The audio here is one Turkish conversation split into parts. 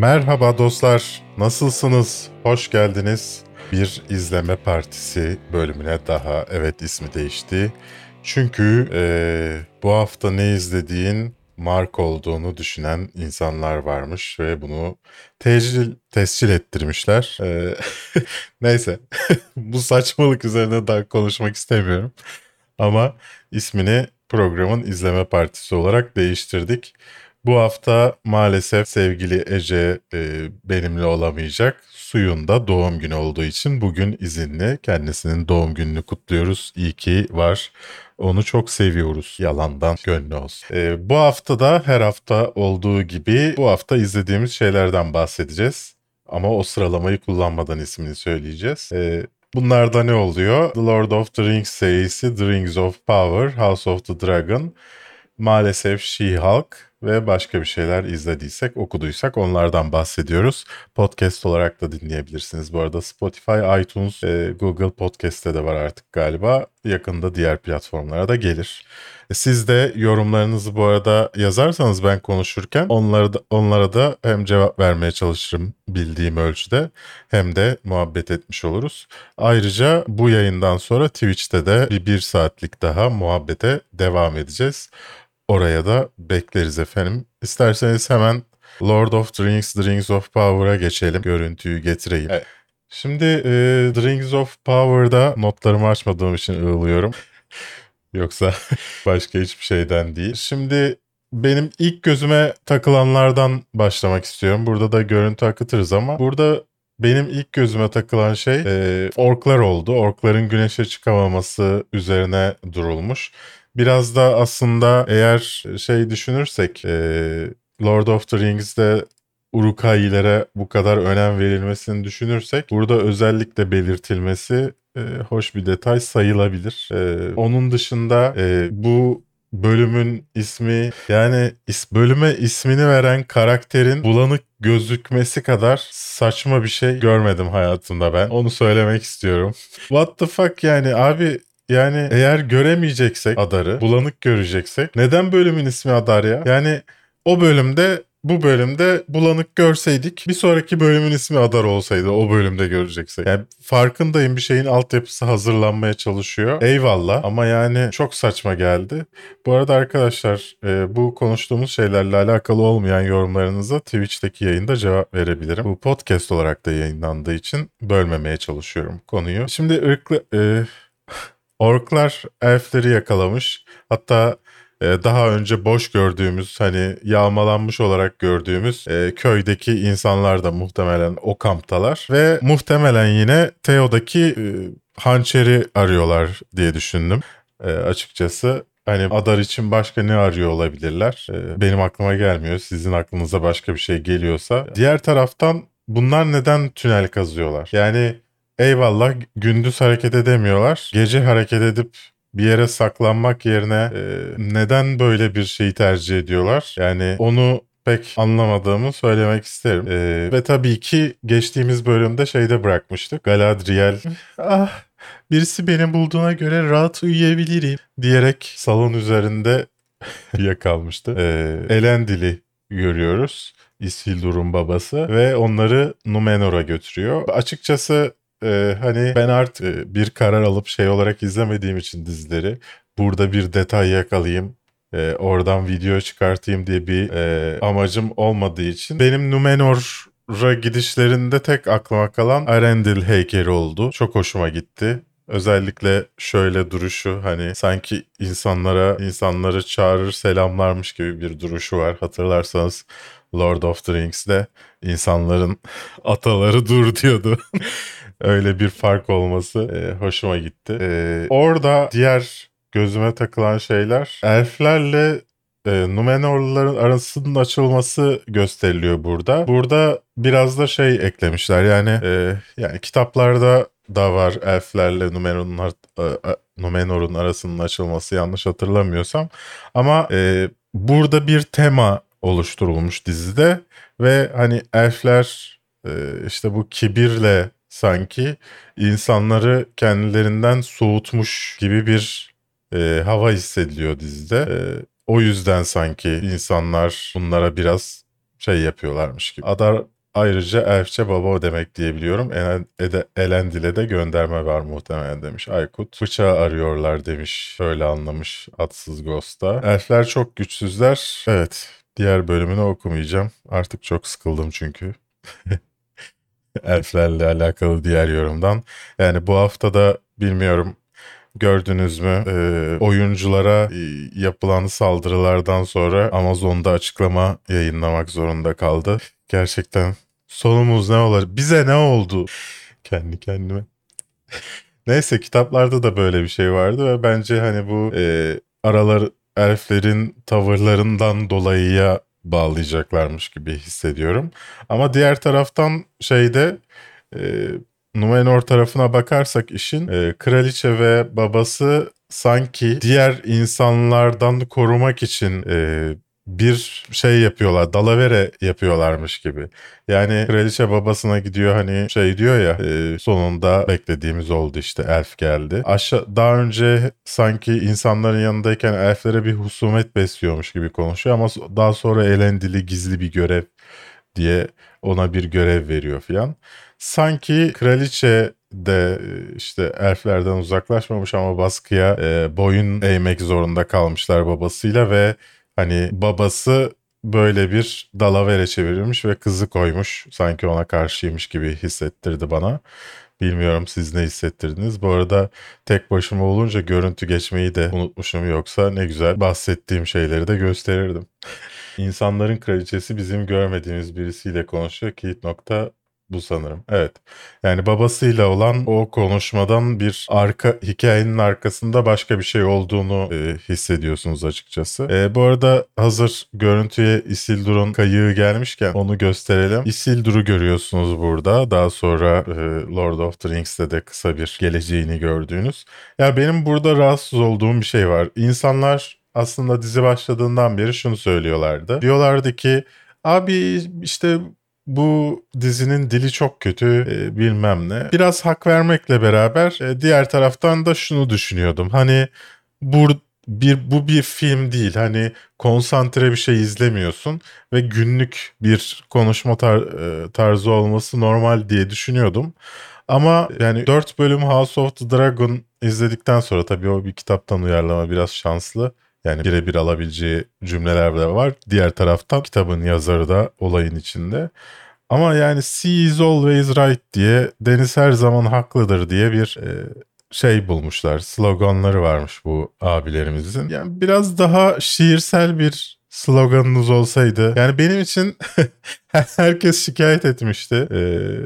Merhaba dostlar, nasılsınız? Hoş geldiniz. Bir izleme partisi bölümüne daha, evet ismi değişti. Çünkü eee, bu hafta ne izlediğin mark olduğunu düşünen insanlar varmış ve bunu tecil, tescil ettirmişler. Eee, neyse, bu saçmalık üzerine daha konuşmak istemiyorum. Ama ismini programın izleme partisi olarak değiştirdik. Bu hafta maalesef sevgili Ece e, benimle olamayacak. Suyun da doğum günü olduğu için bugün izinli. Kendisinin doğum gününü kutluyoruz. İyi ki var. Onu çok seviyoruz. Yalandan gönlü olsun. E, bu hafta da her hafta olduğu gibi bu hafta izlediğimiz şeylerden bahsedeceğiz. Ama o sıralamayı kullanmadan ismini söyleyeceğiz. E, Bunlarda ne oluyor? The Lord of the Rings serisi, The Rings of Power, House of the Dragon, maalesef She-Hulk ve başka bir şeyler izlediysek, okuduysak onlardan bahsediyoruz. Podcast olarak da dinleyebilirsiniz. Bu arada Spotify, iTunes, e, Google Podcast'te de var artık galiba. Yakında diğer platformlara da gelir. E, Siz de yorumlarınızı bu arada yazarsanız ben konuşurken onlara da, onlara da hem cevap vermeye çalışırım bildiğim ölçüde hem de muhabbet etmiş oluruz. Ayrıca bu yayından sonra Twitch'te de bir, bir saatlik daha muhabbete devam edeceğiz. Oraya da bekleriz efendim. İsterseniz hemen Lord of the Rings, The Rings of Power'a geçelim. Görüntüyü getireyim. Evet. Şimdi e, The Rings of Power'da notlarımı açmadığım için ığlıyorum. Yoksa başka hiçbir şeyden değil. Şimdi benim ilk gözüme takılanlardan başlamak istiyorum. Burada da görüntü akıtırız ama burada benim ilk gözüme takılan şey e, orklar oldu. Orkların güneşe çıkamaması üzerine durulmuş. Biraz da aslında eğer şey düşünürsek e, Lord of the Rings'de Uruk-hailere bu kadar önem verilmesini düşünürsek burada özellikle belirtilmesi e, hoş bir detay sayılabilir. E, onun dışında e, bu bölümün ismi yani is, bölüme ismini veren karakterin bulanık gözükmesi kadar saçma bir şey görmedim hayatımda ben. Onu söylemek istiyorum. What the fuck yani abi yani eğer göremeyeceksek Adar'ı, bulanık göreceksek neden bölümün ismi Adar ya? Yani o bölümde bu bölümde bulanık görseydik bir sonraki bölümün ismi Adar olsaydı o bölümde göreceksek. Yani farkındayım bir şeyin altyapısı hazırlanmaya çalışıyor. Eyvallah ama yani çok saçma geldi. Bu arada arkadaşlar e, bu konuştuğumuz şeylerle alakalı olmayan yorumlarınıza Twitch'teki yayında cevap verebilirim. Bu podcast olarak da yayınlandığı için bölmemeye çalışıyorum konuyu. Şimdi ırklı... E, Orklar elfleri yakalamış. Hatta e, daha önce boş gördüğümüz hani yağmalanmış olarak gördüğümüz e, köydeki insanlar da muhtemelen o kamptalar. Ve muhtemelen yine Theo'daki e, hançeri arıyorlar diye düşündüm e, açıkçası. Hani Adar için başka ne arıyor olabilirler? E, benim aklıma gelmiyor. Sizin aklınıza başka bir şey geliyorsa. Diğer taraftan bunlar neden tünel kazıyorlar? Yani Eyvallah gündüz hareket edemiyorlar. Gece hareket edip bir yere saklanmak yerine e, neden böyle bir şeyi tercih ediyorlar? Yani onu pek anlamadığımı söylemek isterim. E, ve tabii ki geçtiğimiz bölümde şeyde bırakmıştık. Galadriel ah birisi beni bulduğuna göre rahat uyuyabilirim diyerek salon üzerinde yakalmıştı. E, Elendil'i görüyoruz. Isildur'un babası ve onları Numenor'a götürüyor. Açıkçası e, hani ben artık e, bir karar alıp şey olarak izlemediğim için dizileri burada bir detay yakalayayım e, oradan video çıkartayım diye bir e, amacım olmadığı için benim Numenor'a gidişlerinde tek aklıma kalan Arendil heykeli oldu. Çok hoşuma gitti. Özellikle şöyle duruşu hani sanki insanlara insanları çağırır selamlarmış gibi bir duruşu var. Hatırlarsanız Lord of the Rings'de insanların ataları dur diyordu. Öyle bir fark olması e, hoşuma gitti. E, orada diğer gözüme takılan şeyler elflerle e, Numenorluların arasının açılması gösteriliyor burada. Burada biraz da şey eklemişler yani e, yani kitaplarda da var elflerle Numenor'un e, e, Numenor'un arasının açılması yanlış hatırlamıyorsam. Ama e, burada bir tema oluşturulmuş dizide ve hani elfler e, işte bu kibirle sanki insanları kendilerinden soğutmuş gibi bir e, hava hissediliyor dizide. E, o yüzden sanki insanlar bunlara biraz şey yapıyorlarmış gibi. Adar ayrıca elfçe baba demek diyebiliyorum. Elendil'e de gönderme var muhtemelen demiş Aykut. Bıçağı arıyorlar demiş. Öyle anlamış atsız Ghost'ta. Elfler çok güçsüzler. Evet diğer bölümünü okumayacağım. Artık çok sıkıldım çünkü. Elflerle alakalı diğer yorumdan. Yani bu hafta da bilmiyorum gördünüz mü e, oyunculara e, yapılan saldırılardan sonra Amazon'da açıklama yayınlamak zorunda kaldı. Gerçekten sonumuz ne olur? Bize ne oldu? Kendi kendime. Neyse kitaplarda da böyle bir şey vardı ve bence hani bu e, aralar elflerin tavırlarından dolayıya bağlayacaklarmış gibi hissediyorum. Ama diğer taraftan şeyde e, Numenor tarafına bakarsak işin e, kraliçe ve babası sanki diğer insanlardan korumak için e, bir şey yapıyorlar, dalavere yapıyorlarmış gibi. Yani kraliçe babasına gidiyor hani şey diyor ya e, sonunda beklediğimiz oldu işte elf geldi. Aşağı, daha önce sanki insanların yanındayken elflere bir husumet besliyormuş gibi konuşuyor ama daha sonra elendili gizli bir görev diye ona bir görev veriyor filan. Sanki kraliçe de e, işte elflerden uzaklaşmamış ama baskıya e, boyun eğmek zorunda kalmışlar babasıyla ve hani babası böyle bir dalavere çevirmiş ve kızı koymuş. Sanki ona karşıymış gibi hissettirdi bana. Bilmiyorum siz ne hissettirdiniz. Bu arada tek başıma olunca görüntü geçmeyi de unutmuşum yoksa ne güzel bahsettiğim şeyleri de gösterirdim. İnsanların kraliçesi bizim görmediğimiz birisiyle konuşuyor. Keith nokta bu sanırım. Evet. Yani babasıyla olan o konuşmadan bir arka hikayenin arkasında başka bir şey olduğunu e, hissediyorsunuz açıkçası. E, bu arada hazır görüntüye Isildur'un kayığı gelmişken onu gösterelim. Isildur'u görüyorsunuz burada. Daha sonra e, Lord of the Rings'te de kısa bir geleceğini gördüğünüz. Ya benim burada rahatsız olduğum bir şey var. İnsanlar aslında dizi başladığından beri şunu söylüyorlardı. Diyorlardı ki abi işte bu dizinin dili çok kötü e, bilmem ne. Biraz hak vermekle beraber e, diğer taraftan da şunu düşünüyordum. Hani bu bir bu bir film değil. Hani konsantre bir şey izlemiyorsun ve günlük bir konuşma tar- e, tarzı olması normal diye düşünüyordum. Ama yani 4 bölüm House of the Dragon izledikten sonra tabii o bir kitaptan uyarlama biraz şanslı. Yani birebir alabileceği cümleler de var. Diğer taraftan kitabın yazarı da olayın içinde. Ama yani "She is always right" diye "Deniz her zaman haklıdır" diye bir e, şey bulmuşlar. Sloganları varmış bu abilerimizin. Yani biraz daha şiirsel bir sloganınız olsaydı. Yani benim için herkes şikayet etmişti e,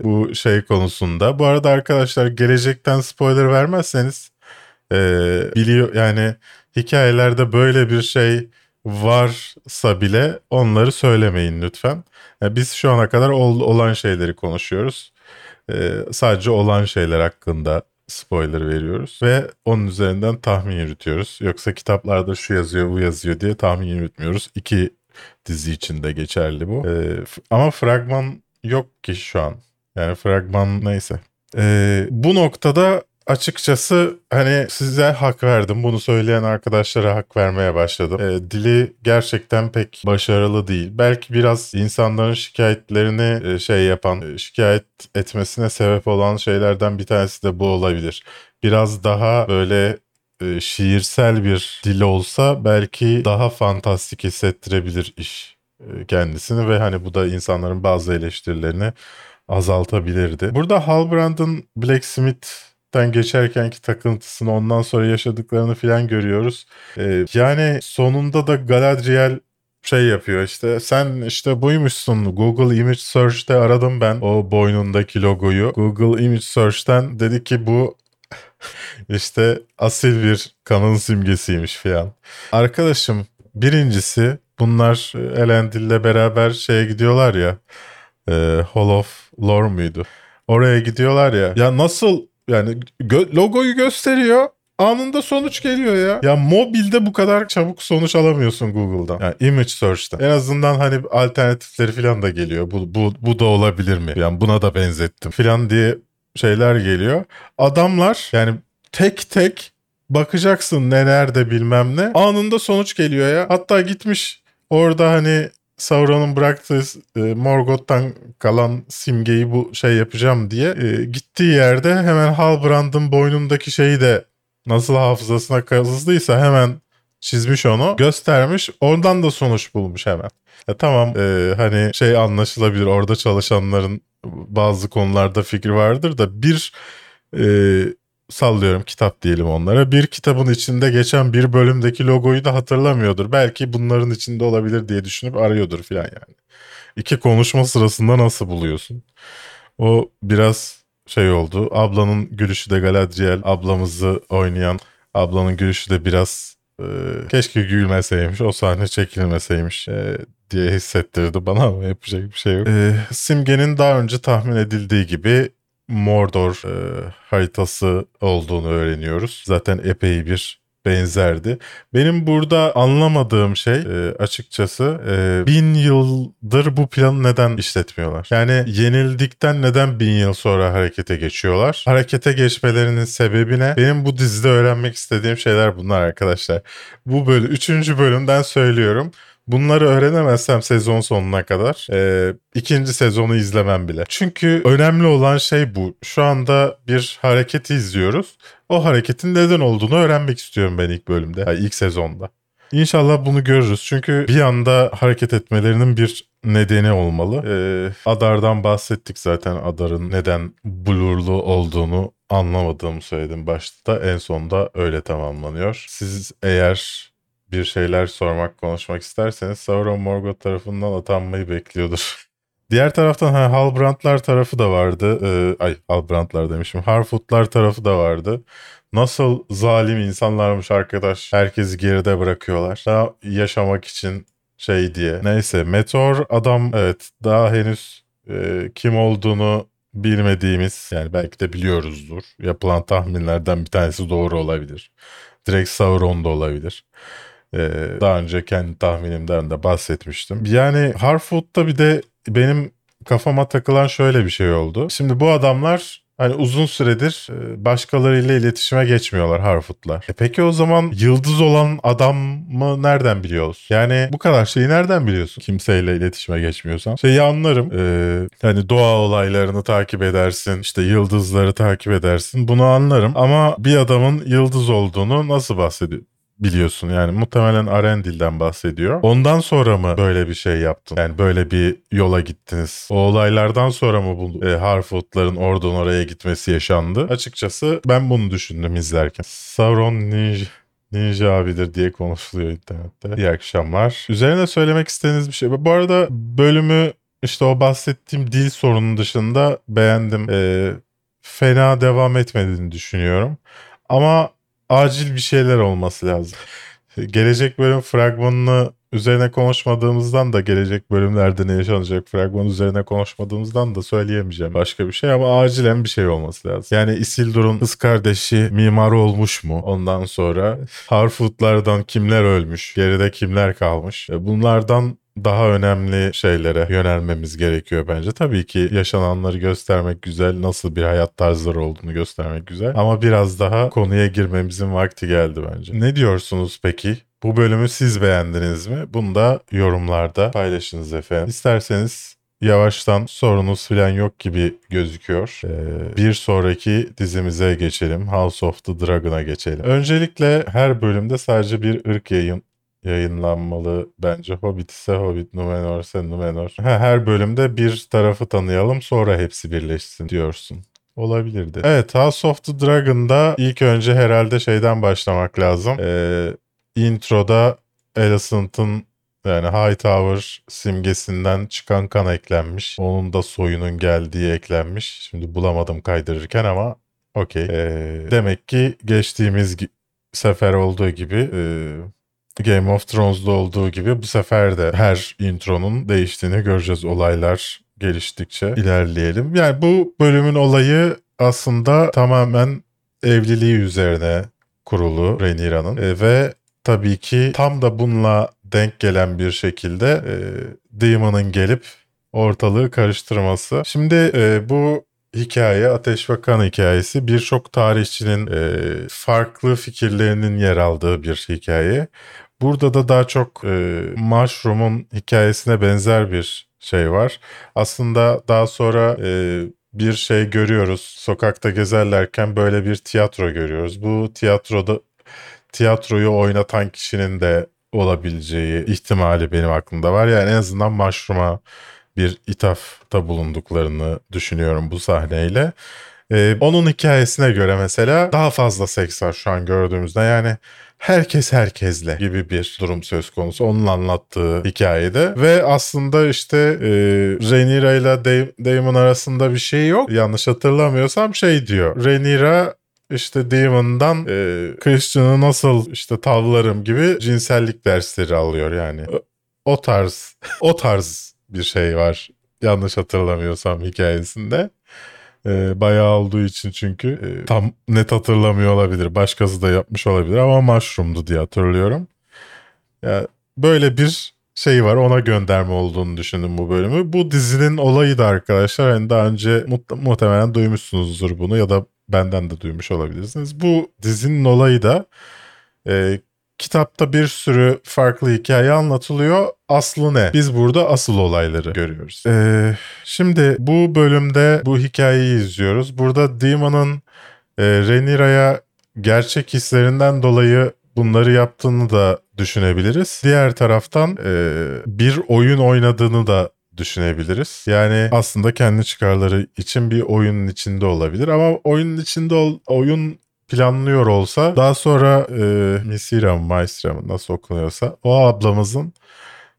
bu şey konusunda. Bu arada arkadaşlar gelecekten spoiler vermezseniz e, biliyor yani hikayelerde böyle bir şey varsa bile onları söylemeyin lütfen. Yani biz şu ana kadar ol, olan şeyleri konuşuyoruz. Ee, sadece olan şeyler hakkında spoiler veriyoruz ve onun üzerinden tahmin yürütüyoruz. Yoksa kitaplarda şu yazıyor bu yazıyor diye tahmin yürütmüyoruz. İki dizi için de geçerli bu. Ee, ama fragman yok ki şu an. Yani fragman neyse. Ee, bu noktada Açıkçası hani size hak verdim. Bunu söyleyen arkadaşlara hak vermeye başladım. E, dili gerçekten pek başarılı değil. Belki biraz insanların şikayetlerini e, şey yapan, e, şikayet etmesine sebep olan şeylerden bir tanesi de bu olabilir. Biraz daha böyle e, şiirsel bir dil olsa belki daha fantastik hissettirebilir iş e, kendisini ve hani bu da insanların bazı eleştirilerini azaltabilirdi. Burada Halbrand'ın Blacksmith den geçerkenki takıntısını ondan sonra yaşadıklarını filan görüyoruz. Ee, yani sonunda da Galadriel şey yapıyor işte sen işte buymuşsun Google Image Search'te aradım ben o boynundaki logoyu. Google Image Search'ten dedi ki bu işte asil bir kanın simgesiymiş filan. Arkadaşım birincisi bunlar Elendil'le beraber şeye gidiyorlar ya e, Hall of Lore muydu? Oraya gidiyorlar ya. Ya nasıl yani gö- logoyu gösteriyor. Anında sonuç geliyor ya. Ya mobilde bu kadar çabuk sonuç alamıyorsun Google'dan. Yani image search'ta. En azından hani alternatifleri falan da geliyor. Bu, bu, bu da olabilir mi? Yani buna da benzettim falan diye şeyler geliyor. Adamlar yani tek tek bakacaksın ne nerede bilmem ne. Anında sonuç geliyor ya. Hatta gitmiş orada hani Sauron'un bıraktığı e, Morgoth'tan kalan simgeyi bu şey yapacağım diye e, gittiği yerde hemen Halbrand'ın boynundaki şeyi de nasıl hafızasına kazıdıysa hemen çizmiş onu göstermiş oradan da sonuç bulmuş hemen. Ya tamam e, hani şey anlaşılabilir orada çalışanların bazı konularda fikri vardır da bir e, sallıyorum kitap diyelim onlara. Bir kitabın içinde geçen bir bölümdeki logoyu da hatırlamıyordur. Belki bunların içinde olabilir diye düşünüp arıyordur falan yani. İki konuşma sırasında nasıl buluyorsun? O biraz şey oldu. Ablanın gülüşü de Galadriel ablamızı oynayan ablanın gülüşü de biraz e, keşke gülmeseymiş o sahne çekilmeseymiş e, diye hissettirdi bana ama yapacak bir şey yok. E, Simge'nin daha önce tahmin edildiği gibi Mordor e, haritası olduğunu öğreniyoruz. Zaten epey bir benzerdi. Benim burada anlamadığım şey e, açıkçası e, bin yıldır bu planı neden işletmiyorlar? Yani yenildikten neden bin yıl sonra harekete geçiyorlar? Harekete geçmelerinin sebebi ne? Benim bu dizide öğrenmek istediğim şeyler bunlar arkadaşlar. Bu böyle üçüncü bölümden söylüyorum. Bunları öğrenemezsem sezon sonuna kadar e, ikinci sezonu izlemem bile. Çünkü önemli olan şey bu. Şu anda bir hareketi izliyoruz. O hareketin neden olduğunu öğrenmek istiyorum ben ilk bölümde, yani ilk sezonda. İnşallah bunu görürüz. Çünkü bir anda hareket etmelerinin bir nedeni olmalı. Ee, Adar'dan bahsettik zaten. Adar'ın neden blurlu olduğunu anlamadığımı söyledim başta. En sonunda öyle tamamlanıyor. Siz eğer bir şeyler sormak, konuşmak isterseniz Sauron Morgoth tarafından atanmayı bekliyordur. Diğer taraftan ha, Halbrandlar tarafı da vardı. Ee, ay Halbrandlar demişim. Harfootlar tarafı da vardı. Nasıl zalim insanlarmış arkadaş. Herkesi geride bırakıyorlar. Daha yaşamak için şey diye. Neyse Meteor adam evet daha henüz e, kim olduğunu bilmediğimiz yani belki de biliyoruzdur. Yapılan tahminlerden bir tanesi doğru olabilir. Direkt Sauron da olabilir. Ee, daha önce kendi tahminimden de bahsetmiştim. Yani Harfoot'ta bir de benim kafama takılan şöyle bir şey oldu. Şimdi bu adamlar hani uzun süredir e, başkalarıyla iletişime geçmiyorlar Harfoot'lar. E peki o zaman yıldız olan adamı nereden biliyoruz? Yani bu kadar şeyi nereden biliyorsun? Kimseyle iletişime geçmiyorsan. Şeyi anlarım. Ee, hani doğa olaylarını takip edersin. işte yıldızları takip edersin. Bunu anlarım. Ama bir adamın yıldız olduğunu nasıl bahsediyor? Biliyorsun yani muhtemelen Arendil'den bahsediyor. Ondan sonra mı böyle bir şey yaptın? Yani böyle bir yola gittiniz. O olaylardan sonra mı bu e, Harfoot'ların oradan oraya gitmesi yaşandı? Açıkçası ben bunu düşündüm izlerken. Sauron Ninja Ninja abidir diye konuşuluyor internette. İyi akşamlar. Üzerine söylemek istediğiniz bir şey. Bu arada bölümü işte o bahsettiğim dil sorunu dışında beğendim. Ee, fena devam etmediğini düşünüyorum. Ama acil bir şeyler olması lazım. Gelecek bölüm fragmanını üzerine konuşmadığımızdan da gelecek bölümlerde ne yaşanacak fragman üzerine konuşmadığımızdan da söyleyemeyeceğim başka bir şey ama acilen bir şey olması lazım. Yani Isildur'un kız kardeşi mimar olmuş mu? Ondan sonra Harfoot'lardan kimler ölmüş? Geride kimler kalmış? Bunlardan daha önemli şeylere yönelmemiz gerekiyor bence. Tabii ki yaşananları göstermek güzel, nasıl bir hayat tarzları olduğunu göstermek güzel. Ama biraz daha konuya girmemizin vakti geldi bence. Ne diyorsunuz peki? Bu bölümü siz beğendiniz mi? Bunu da yorumlarda paylaşınız efendim. İsterseniz yavaştan sorunuz falan yok gibi gözüküyor. Ee, bir sonraki dizimize geçelim. House of the Dragon'a geçelim. Öncelikle her bölümde sadece bir ırk yayın yayınlanmalı bence. Hobbit ise Hobbit, Numenor ise Numenor. Her bölümde bir tarafı tanıyalım sonra hepsi birleşsin diyorsun. Olabilirdi. Evet House of the Dragon'da ilk önce herhalde şeyden başlamak lazım. Ee, introda Alicent'ın yani Hightower simgesinden çıkan kan eklenmiş. Onun da soyunun geldiği eklenmiş. Şimdi bulamadım kaydırırken ama okey. Ee, demek ki geçtiğimiz sefer olduğu gibi e, Game of Thrones'da olduğu gibi bu sefer de her intronun değiştiğini göreceğiz olaylar geliştikçe ilerleyelim. Yani bu bölümün olayı aslında tamamen evliliği üzerine kurulu Rhaenyra'nın e, ve tabii ki tam da bununla denk gelen bir şekilde e, Daemon'ın gelip ortalığı karıştırması. Şimdi e, bu hikaye Ateş ve Kan hikayesi birçok tarihçinin e, farklı fikirlerinin yer aldığı bir hikaye. Burada da daha çok e, Mushroom'un hikayesine benzer bir şey var. Aslında daha sonra e, bir şey görüyoruz. Sokakta gezerlerken böyle bir tiyatro görüyoruz. Bu tiyatroda tiyatroyu oynatan kişinin de olabileceği ihtimali benim aklımda var. Yani en azından Mushroom'a bir ithafta bulunduklarını düşünüyorum bu sahneyle. Ee, onun hikayesine göre mesela daha fazla seks var şu an gördüğümüzde. Yani herkes herkesle gibi bir durum söz konusu. Onun anlattığı hikayede. Ve aslında işte e, Rhaenyra ile Daemon arasında bir şey yok. Yanlış hatırlamıyorsam şey diyor. Rhaenyra işte Demon'dan e, Christian'ı nasıl işte tavlarım gibi cinsellik dersleri alıyor yani. O tarz o tarz bir şey var. Yanlış hatırlamıyorsam hikayesinde. E, bayağı olduğu için çünkü e, tam net hatırlamıyor olabilir. Başkası da yapmış olabilir ama Mushroom'du diye hatırlıyorum. Ya, böyle bir şey var ona gönderme olduğunu düşündüm bu bölümü. Bu dizinin olayı da arkadaşlar hani daha önce mu- muhtemelen duymuşsunuzdur bunu ya da benden de duymuş olabilirsiniz. Bu dizinin olayı da e, kitapta bir sürü farklı hikaye anlatılıyor. Aslı ne? Biz burada asıl olayları görüyoruz. Ee, şimdi bu bölümde bu hikayeyi izliyoruz. Burada Demon'ın e, Rhaenyra'ya gerçek hislerinden dolayı bunları yaptığını da düşünebiliriz. Diğer taraftan e, bir oyun oynadığını da düşünebiliriz. Yani aslında kendi çıkarları için bir oyunun içinde olabilir ama oyunun içinde ol, oyun planlıyor olsa daha sonra e, Misira mı mı nasıl okunuyorsa o ablamızın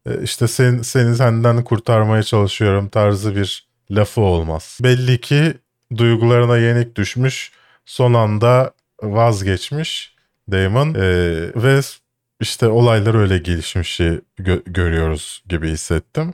e, işte sen, seni senden kurtarmaya çalışıyorum tarzı bir lafı olmaz. Belli ki duygularına yenik düşmüş son anda vazgeçmiş Damon e, ve işte olaylar öyle gelişmişi gö- görüyoruz gibi hissettim.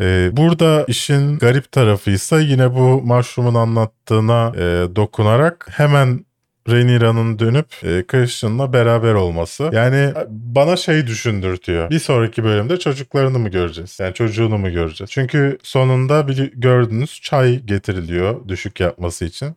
Ee, burada işin garip tarafı ise yine bu Mushroom'un anlattığına e, dokunarak hemen Rhaenyra'nın dönüp e, Christian'la beraber olması. Yani bana şey düşündürtüyor. Bir sonraki bölümde çocuklarını mı göreceğiz? Yani çocuğunu mu göreceğiz? Çünkü sonunda bir, gördünüz çay getiriliyor düşük yapması için.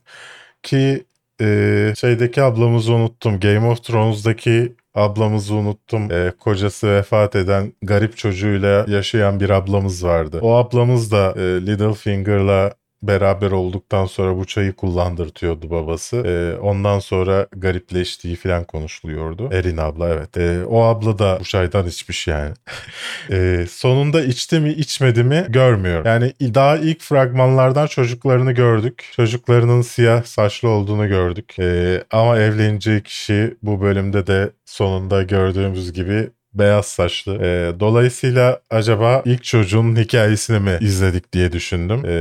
Ki e, şeydeki ablamızı unuttum. Game of Thrones'daki ablamızı unuttum. E, kocası vefat eden garip çocuğuyla yaşayan bir ablamız vardı. O ablamız da e, Littlefinger'la beraber olduktan sonra bu çayı kullandırtıyordu babası. E, ondan sonra garipleştiği falan konuşuluyordu. Erin abla evet. E, o abla da bu çaydan içmiş yani. e, sonunda içti mi içmedi mi görmüyorum. Yani daha ilk fragmanlardan çocuklarını gördük. Çocuklarının siyah saçlı olduğunu gördük. E, ama evleneceği kişi bu bölümde de sonunda gördüğümüz gibi beyaz saçlı. E, dolayısıyla acaba ilk çocuğun hikayesini mi izledik diye düşündüm. E,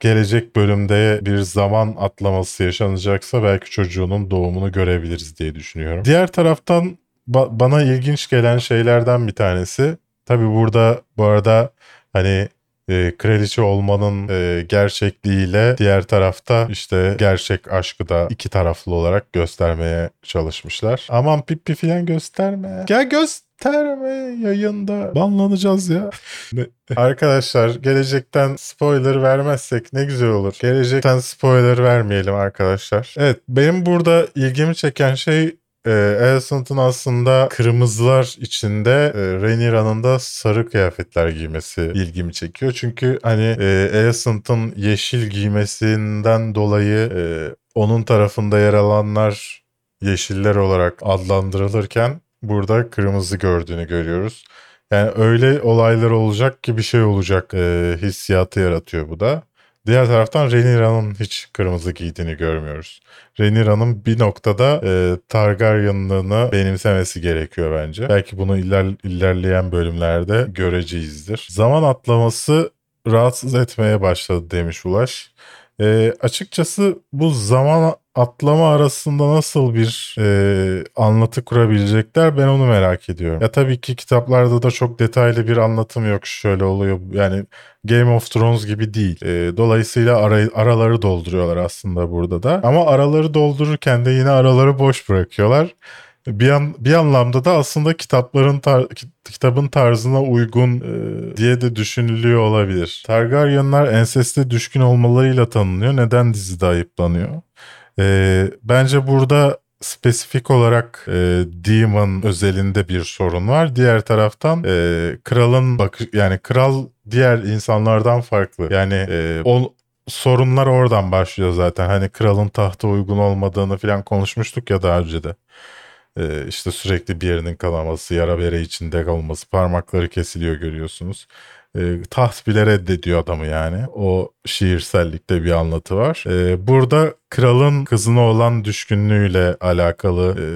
gelecek bölümde bir zaman atlaması yaşanacaksa belki çocuğunun doğumunu görebiliriz diye düşünüyorum. Diğer taraftan ba- bana ilginç gelen şeylerden bir tanesi. Tabi burada bu arada hani e, kraliçe olmanın e, gerçekliğiyle diğer tarafta işte gerçek aşkı da iki taraflı olarak göstermeye çalışmışlar. Aman pipi falan gösterme. Gel gösterme yayında. Banlanacağız ya. arkadaşlar gelecekten spoiler vermezsek ne güzel olur. Gelecekten spoiler vermeyelim arkadaşlar. Evet benim burada ilgimi çeken şey e, Alicent'ın aslında kırmızılar içinde e, Rhaenyra'nın da sarı kıyafetler giymesi ilgimi çekiyor. Çünkü hani e, Alicent'ın yeşil giymesinden dolayı e, onun tarafında yer alanlar yeşiller olarak adlandırılırken burada kırmızı gördüğünü görüyoruz. Yani öyle olaylar olacak ki bir şey olacak e, hissiyatı yaratıyor bu da. Diğer taraftan Rhaenyra'nın hiç kırmızı giydiğini görmüyoruz. Rhaenyra'nın bir noktada e, Targaryen'lığını benimsemesi gerekiyor bence. Belki bunu iler, ilerleyen bölümlerde göreceğizdir. Zaman atlaması rahatsız etmeye başladı demiş Ulaş. E, açıkçası bu zaman atlama arasında nasıl bir e, anlatı kurabilecekler ben onu merak ediyorum. Ya tabii ki kitaplarda da çok detaylı bir anlatım yok şöyle oluyor yani Game of Thrones gibi değil. E, dolayısıyla ara, araları dolduruyorlar aslında burada da. Ama araları doldururken de yine araları boş bırakıyorlar. Bir, an, bir anlamda da aslında kitapların tar, kitabın tarzına uygun e, diye de düşünülüyor olabilir. Targaryenlar enseste düşkün olmalarıyla tanınıyor. Neden dizide ayıplanıyor? E, bence burada spesifik olarak e, Demon özelinde bir sorun var. Diğer taraftan e, kralın bakış yani kral diğer insanlardan farklı. Yani e, o sorunlar oradan başlıyor zaten. Hani kralın tahta uygun olmadığını falan konuşmuştuk ya daha önce de. Ee, işte sürekli bir yerinin kanaması, yara bere içinde kalması, parmakları kesiliyor görüyorsunuz. Ee, taht bile reddediyor adamı yani. O şiirsellikte bir anlatı var. Ee, burada kralın kızına olan düşkünlüğüyle alakalı e,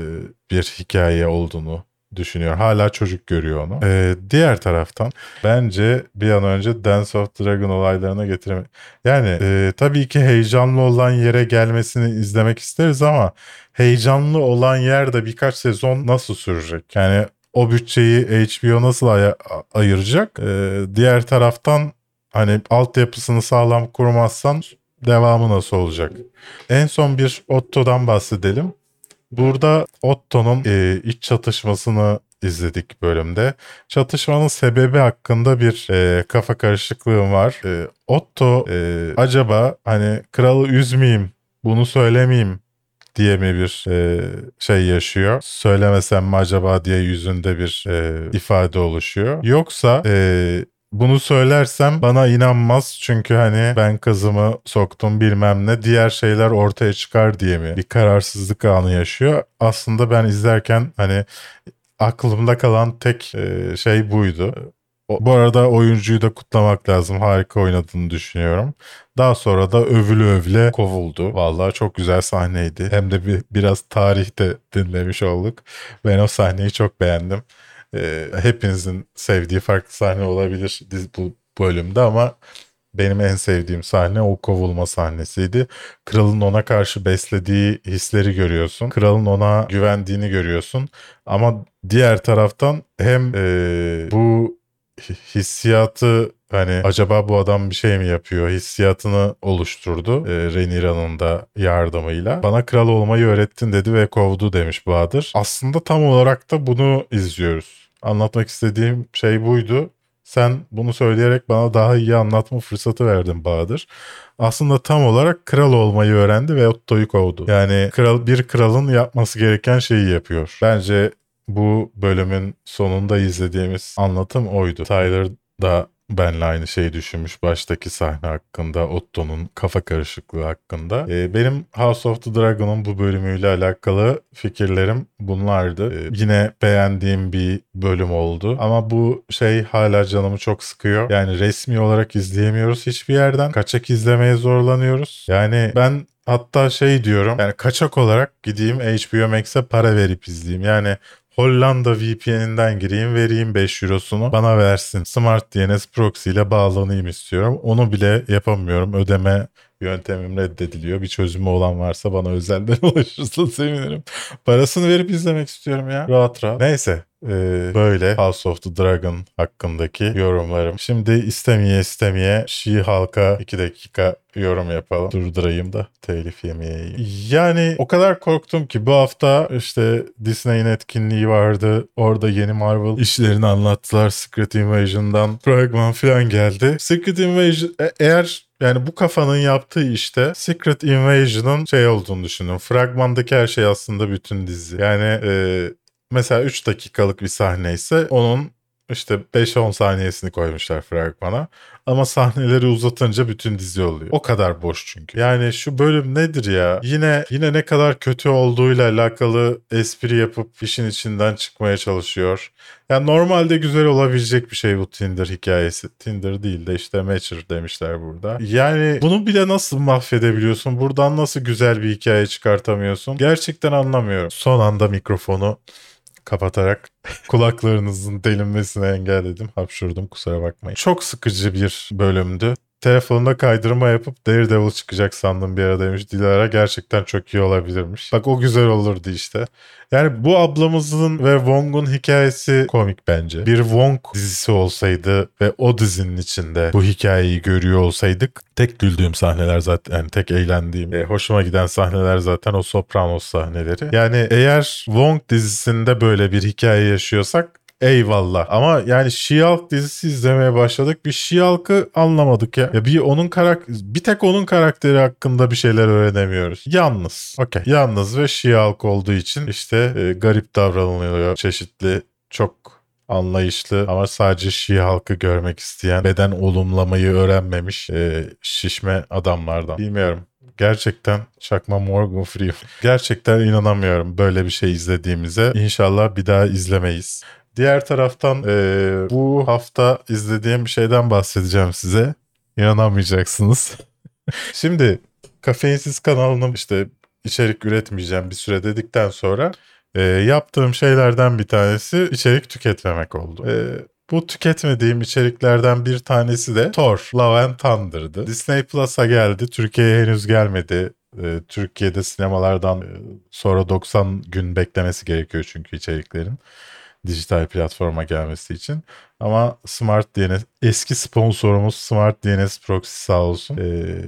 bir hikaye olduğunu düşünüyor. Hala çocuk görüyor onu. Ee, diğer taraftan bence bir an önce Dance of Dragon olaylarına getirmek. Yani e, tabii ki heyecanlı olan yere gelmesini izlemek isteriz ama heyecanlı olan yerde birkaç sezon nasıl sürecek? Yani o bütçeyi HBO nasıl ay- ayıracak? Ee, diğer taraftan hani altyapısını sağlam kurmazsan devamı nasıl olacak? En son bir Otto'dan bahsedelim. Burada Otto'nun e, iç çatışmasını izledik bölümde. Çatışmanın sebebi hakkında bir e, kafa karışıklığım var. E, Otto e, acaba hani kralı üzmeyeyim, bunu söylemeyeyim diye mi bir e, şey yaşıyor? Söylemesem mi acaba diye yüzünde bir e, ifade oluşuyor. Yoksa e, bunu söylersem bana inanmaz çünkü hani ben kızımı soktum bilmem ne diğer şeyler ortaya çıkar diye mi bir kararsızlık anı yaşıyor. Aslında ben izlerken hani aklımda kalan tek e, şey buydu. O, bu arada oyuncuyu da kutlamak lazım. Harika oynadığını düşünüyorum. Daha sonra da övülü övüle kovuldu. Vallahi çok güzel sahneydi. Hem de bir, biraz tarihte dinlemiş olduk. Ben o sahneyi çok beğendim. Ee, hepinizin sevdiği farklı sahne olabilir bu bölümde ama benim en sevdiğim sahne o kovulma sahnesiydi. Kralın ona karşı beslediği hisleri görüyorsun. Kralın ona güvendiğini görüyorsun. Ama diğer taraftan hem e, bu hissiyatı hani acaba bu adam bir şey mi yapıyor hissiyatını oluşturdu e, Renira'nın da yardımıyla. Bana kral olmayı öğrettin dedi ve kovdu demiş Bahadır. Aslında tam olarak da bunu izliyoruz. Anlatmak istediğim şey buydu. Sen bunu söyleyerek bana daha iyi anlatma fırsatı verdin Bahadır. Aslında tam olarak kral olmayı öğrendi ve Otto'yu kovdu. Yani kral bir kralın yapması gereken şeyi yapıyor. Bence bu bölümün sonunda izlediğimiz anlatım oydu. Tyler da benle aynı şeyi düşünmüş baştaki sahne hakkında, Otto'nun kafa karışıklığı hakkında. Ee, benim House of the Dragon'un bu bölümüyle alakalı fikirlerim bunlardı. Ee, yine beğendiğim bir bölüm oldu ama bu şey hala canımı çok sıkıyor. Yani resmi olarak izleyemiyoruz hiçbir yerden. Kaçak izlemeye zorlanıyoruz. Yani ben Hatta şey diyorum yani kaçak olarak gideyim HBO Max'e para verip izleyeyim. Yani Hollanda VPN'inden gireyim vereyim 5 eurosunu bana versin. Smart DNS proxy ile bağlanayım istiyorum. Onu bile yapamıyorum. Ödeme yöntemim reddediliyor. Bir çözümü olan varsa bana özelden ulaşırsa sevinirim. Parasını verip izlemek istiyorum ya. Rahat rahat. Neyse ee, böyle House of the Dragon hakkındaki yorumlarım. Şimdi istemeye istemeye Şii halka 2 dakika yorum yapalım. Durdurayım da telif yemeye. Yani o kadar korktum ki bu hafta işte Disney'in etkinliği vardı. Orada yeni Marvel işlerini anlattılar. Secret Invasion'dan fragman falan geldi. Secret Invasion e- eğer yani bu kafanın yaptığı işte Secret Invasion'ın şey olduğunu düşünün. Fragmandaki her şey aslında bütün dizi. Yani e, mesela 3 dakikalık bir sahne ise onun işte 5-10 saniyesini koymuşlar fragmana. Ama sahneleri uzatınca bütün dizi oluyor. O kadar boş çünkü. Yani şu bölüm nedir ya? Yine yine ne kadar kötü olduğuyla alakalı espri yapıp işin içinden çıkmaya çalışıyor. Yani normalde güzel olabilecek bir şey bu Tinder hikayesi. Tinder değil de işte Matcher demişler burada. Yani bunu bile nasıl mahvedebiliyorsun? Buradan nasıl güzel bir hikaye çıkartamıyorsun? Gerçekten anlamıyorum. Son anda mikrofonu kapatarak kulaklarınızın delinmesini engelledim. Hapşurdum kusura bakmayın. Çok sıkıcı bir bölümdü. Telefonunda kaydırma yapıp Daredevil çıkacak sandım bir ara demiş. Dilara gerçekten çok iyi olabilirmiş. Bak o güzel olurdu işte. Yani bu ablamızın ve Wong'un hikayesi komik bence. Bir Wong dizisi olsaydı ve o dizinin içinde bu hikayeyi görüyor olsaydık tek güldüğüm sahneler zaten yani tek eğlendiğim, e, hoşuma giden sahneler zaten o Sopranos sahneleri. Yani eğer Wong dizisinde böyle bir hikaye yaşıyorsak eyvallah. Ama yani She-Hulk dizisi izlemeye başladık. Bir She-Hulk'ı anlamadık ya. ya bir onun karakter bir tek onun karakteri hakkında bir şeyler öğrenemiyoruz. Yalnız. Okey. Yalnız ve She-Hulk olduğu için işte e, garip davranılıyor. Çeşitli çok anlayışlı ama sadece Şii halkı görmek isteyen, beden olumlamayı öğrenmemiş e, şişme adamlardan. Bilmiyorum. Gerçekten çakma Morgan Freeman. Gerçekten inanamıyorum böyle bir şey izlediğimize. İnşallah bir daha izlemeyiz. Diğer taraftan e, bu hafta izlediğim bir şeyden bahsedeceğim size. İnanamayacaksınız. Şimdi Kafeinsiz kanalının işte içerik üretmeyeceğim bir süre dedikten sonra e, yaptığım şeylerden bir tanesi içerik tüketmemek oldu. E, bu tüketmediğim içeriklerden bir tanesi de Thor Love and Thunder'dı. Disney Plus'a geldi. Türkiye'ye henüz gelmedi. Ee, Türkiye'de sinemalardan e, sonra 90 gün beklemesi gerekiyor çünkü içeriklerin dijital platforma gelmesi için. Ama Smart DNS eski sponsorumuz Smart DNS Proxy sağ olsun. Ee,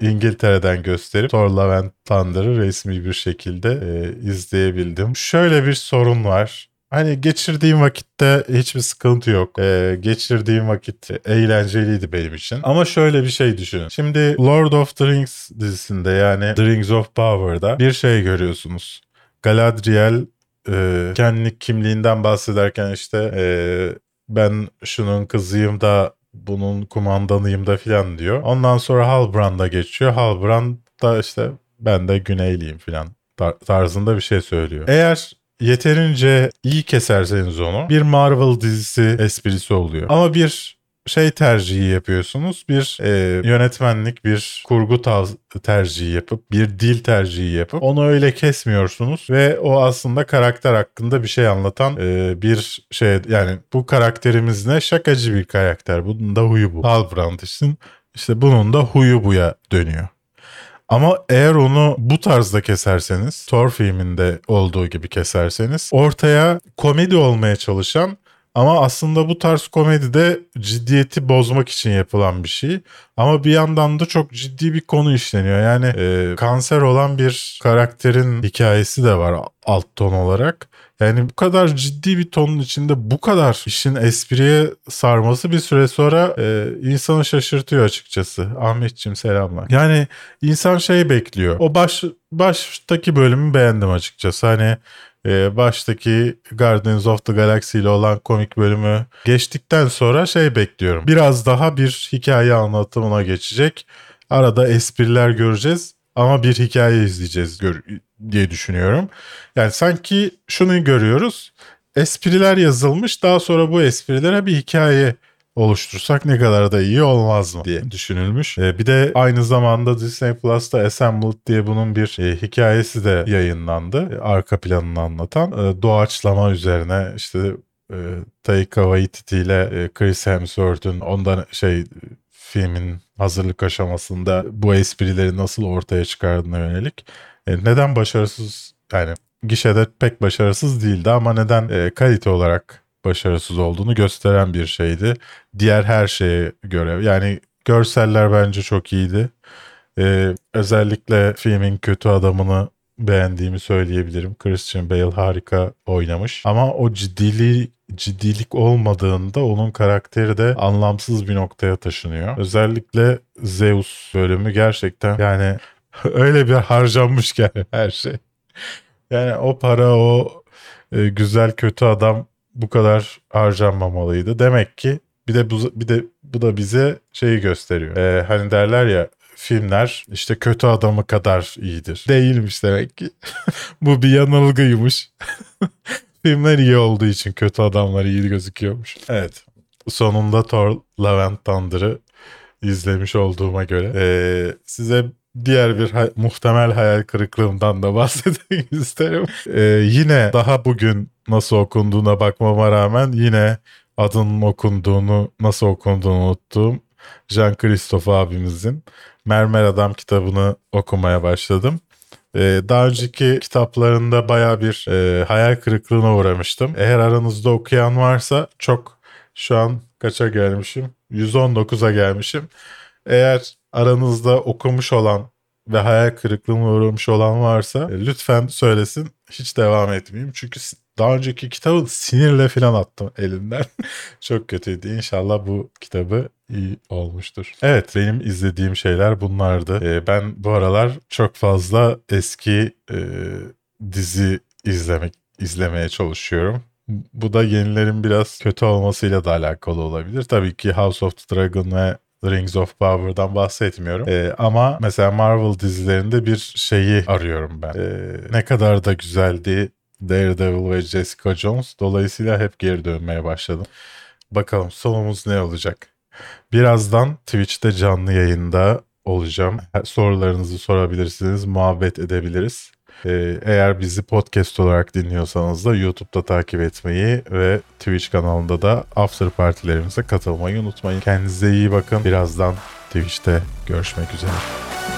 İngiltere'den gösterip Thor Love and Thunder'ı resmi bir şekilde e, izleyebildim. Şöyle bir sorun var. Hani geçirdiğim vakitte hiçbir sıkıntı yok. Ee, geçirdiğim vakit eğlenceliydi benim için. Ama şöyle bir şey düşünün. Şimdi Lord of the Rings dizisinde yani The Rings of Power'da bir şey görüyorsunuz. Galadriel e, kendi kimliğinden bahsederken işte e, ben şunun kızıyım da bunun kumandanıyım da filan diyor. Ondan sonra Halbrand'a geçiyor. Halbrand da işte ben de Güneyliyim filan tarzında bir şey söylüyor. Eğer yeterince iyi keserseniz onu bir Marvel dizisi esprisi oluyor. Ama bir şey tercihi yapıyorsunuz. Bir e, yönetmenlik, bir kurgu tercihi yapıp, bir dil tercihi yapıp onu öyle kesmiyorsunuz ve o aslında karakter hakkında bir şey anlatan e, bir şey yani bu karakterimiz ne? Şakacı bir karakter. Bunun da huyu bu. Halbrand için işte bunun da huyu buya dönüyor. Ama eğer onu bu tarzda keserseniz, Thor filminde olduğu gibi keserseniz ortaya komedi olmaya çalışan ama aslında bu tarz komedide ciddiyeti bozmak için yapılan bir şey. Ama bir yandan da çok ciddi bir konu işleniyor. Yani e, kanser olan bir karakterin hikayesi de var alt ton olarak. Yani bu kadar ciddi bir tonun içinde bu kadar işin espriye sarması bir süre sonra e, insanı şaşırtıyor açıkçası. Ahmetciğim selamlar. Yani insan şey bekliyor. O baş baştaki bölümü beğendim açıkçası. Hani e, baştaki Guardians of the Galaxy ile olan komik bölümü geçtikten sonra şey bekliyorum. Biraz daha bir hikaye anlatımına geçecek. Arada espriler göreceğiz ama bir hikaye izleyeceğiz diye düşünüyorum. Yani sanki şunu görüyoruz. Espriler yazılmış daha sonra bu esprilere bir hikaye oluştursak ne kadar da iyi olmaz mı diye düşünülmüş. E, bir de aynı zamanda Disney Plus'ta Assembled diye bunun bir e, hikayesi de yayınlandı. E, arka planını anlatan. E, doğaçlama üzerine işte e, Taika Waititi ile e, Chris Hemsworth'un ondan şey filmin hazırlık aşamasında bu esprileri nasıl ortaya çıkardığına yönelik. E, neden başarısız yani gişede pek başarısız değildi ama neden e, kalite olarak başarısız olduğunu gösteren bir şeydi. Diğer her şeye göre yani görseller bence çok iyiydi. Ee, özellikle filmin kötü adamını beğendiğimi söyleyebilirim. Christian Bale harika oynamış. Ama o ciddiliği ciddilik olmadığında onun karakteri de anlamsız bir noktaya taşınıyor. Özellikle Zeus bölümü gerçekten yani öyle bir harcanmış yani her şey. Yani o para o e, güzel kötü adam bu kadar harcanmamalıydı. Demek ki bir de bu bir de bu da bize şeyi gösteriyor. Ee, hani derler ya filmler işte kötü adamı kadar iyidir. Değilmiş demek ki. bu bir yanılgıymış. filmler iyi olduğu için kötü adamlar iyi gözüküyormuş. Evet. Sonunda Thor Love and Thunder'ı izlemiş olduğuma göre ee, size diğer bir hay- muhtemel hayal kırıklığımdan da bahsetmek isterim. Ee, yine daha bugün nasıl okunduğuna bakmama rağmen yine adının okunduğunu, nasıl okunduğunu unuttuğum Jean Christophe abimizin Mermer Adam kitabını okumaya başladım. Ee, daha önceki kitaplarında baya bir e, hayal kırıklığına uğramıştım. Eğer aranızda okuyan varsa çok şu an kaça gelmişim? 119'a gelmişim. Eğer aranızda okumuş olan ve hayal kırıklığına uğramış olan varsa e, lütfen söylesin. Hiç devam etmeyeyim. Çünkü daha önceki kitabı sinirle falan attım elinden. Çok kötüydü. İnşallah bu kitabı iyi olmuştur. Evet benim izlediğim şeyler bunlardı. Ee, ben bu aralar çok fazla eski e, dizi izlemek izlemeye çalışıyorum. Bu da yenilerin biraz kötü olmasıyla da alakalı olabilir. Tabii ki House of the Dragon ve Rings of Power'dan bahsetmiyorum. Ee, ama mesela Marvel dizilerinde bir şeyi arıyorum ben. Ee, ne kadar da güzeldi Daredevil ve Jessica Jones. Dolayısıyla hep geri dönmeye başladım. Bakalım sonumuz ne olacak? Birazdan Twitch'te canlı yayında olacağım. Sorularınızı sorabilirsiniz, muhabbet edebiliriz. Ee, eğer bizi podcast olarak dinliyorsanız da YouTube'da takip etmeyi ve Twitch kanalında da after partilerimize katılmayı unutmayın. Kendinize iyi bakın. Birazdan Twitch'te görüşmek üzere.